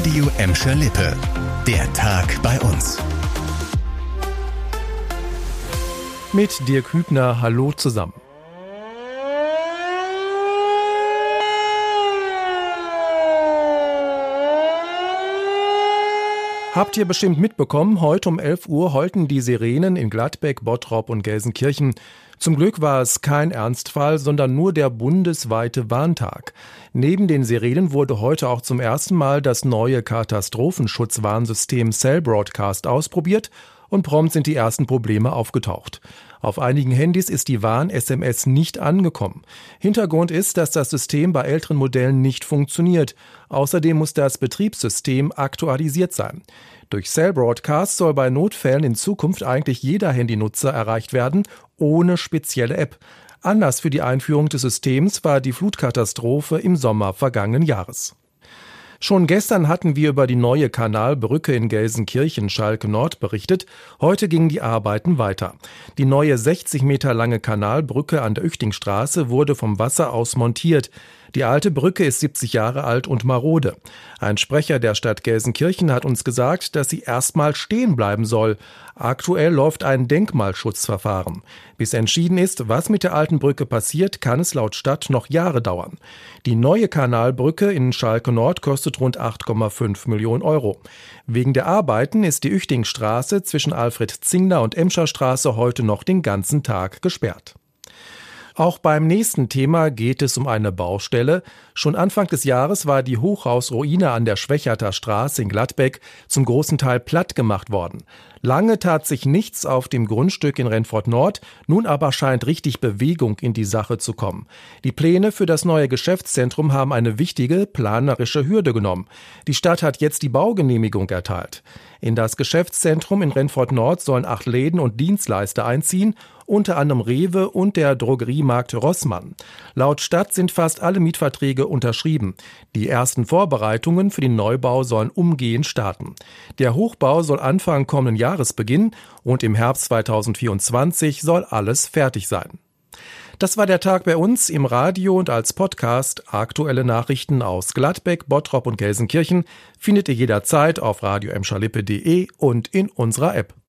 Radio Emscher Lippe. Der Tag bei uns. Mit Dirk Hübner, hallo zusammen. Habt ihr bestimmt mitbekommen, heute um 11 Uhr heulten die Sirenen in Gladbeck, Bottrop und Gelsenkirchen. Zum Glück war es kein Ernstfall, sondern nur der bundesweite Warntag. Neben den Sirenen wurde heute auch zum ersten Mal das neue Katastrophenschutzwarnsystem Cell Broadcast ausprobiert und prompt sind die ersten Probleme aufgetaucht. Auf einigen Handys ist die Warn-SMS nicht angekommen. Hintergrund ist, dass das System bei älteren Modellen nicht funktioniert. Außerdem muss das Betriebssystem aktualisiert sein. Durch Cell Broadcast soll bei Notfällen in Zukunft eigentlich jeder Handynutzer erreicht werden, ohne spezielle App. Anlass für die Einführung des Systems war die Flutkatastrophe im Sommer vergangenen Jahres. Schon gestern hatten wir über die neue Kanalbrücke in Gelsenkirchen Schalke Nord berichtet. Heute gingen die Arbeiten weiter. Die neue 60 Meter lange Kanalbrücke an der Üchtingstraße wurde vom Wasser aus montiert. Die alte Brücke ist 70 Jahre alt und marode. Ein Sprecher der Stadt Gelsenkirchen hat uns gesagt, dass sie erstmal stehen bleiben soll. Aktuell läuft ein Denkmalschutzverfahren. Bis entschieden ist, was mit der alten Brücke passiert, kann es laut Stadt noch Jahre dauern. Die neue Kanalbrücke in Schalke Nord kostet rund 8,5 Millionen Euro. Wegen der Arbeiten ist die Üchtingstraße zwischen Alfred Zingler und Emscher Straße heute noch den ganzen Tag gesperrt. Auch beim nächsten Thema geht es um eine Baustelle. Schon Anfang des Jahres war die Hochhausruine an der Schwächerter Straße in Gladbeck zum großen Teil platt gemacht worden. Lange tat sich nichts auf dem Grundstück in Renfort Nord, nun aber scheint richtig Bewegung in die Sache zu kommen. Die Pläne für das neue Geschäftszentrum haben eine wichtige planerische Hürde genommen. Die Stadt hat jetzt die Baugenehmigung erteilt. In das Geschäftszentrum in Renfort Nord sollen acht Läden und Dienstleister einziehen, unter anderem Rewe und der Drogeriemarkt Rossmann. Laut Stadt sind fast alle Mietverträge unterschrieben. Die ersten Vorbereitungen für den Neubau sollen umgehend starten. Der Hochbau soll Anfang kommenden Jahres beginnen und im Herbst 2024 soll alles fertig sein. Das war der Tag bei uns im Radio und als Podcast. Aktuelle Nachrichten aus Gladbeck, Bottrop und Gelsenkirchen findet ihr jederzeit auf radio und in unserer App.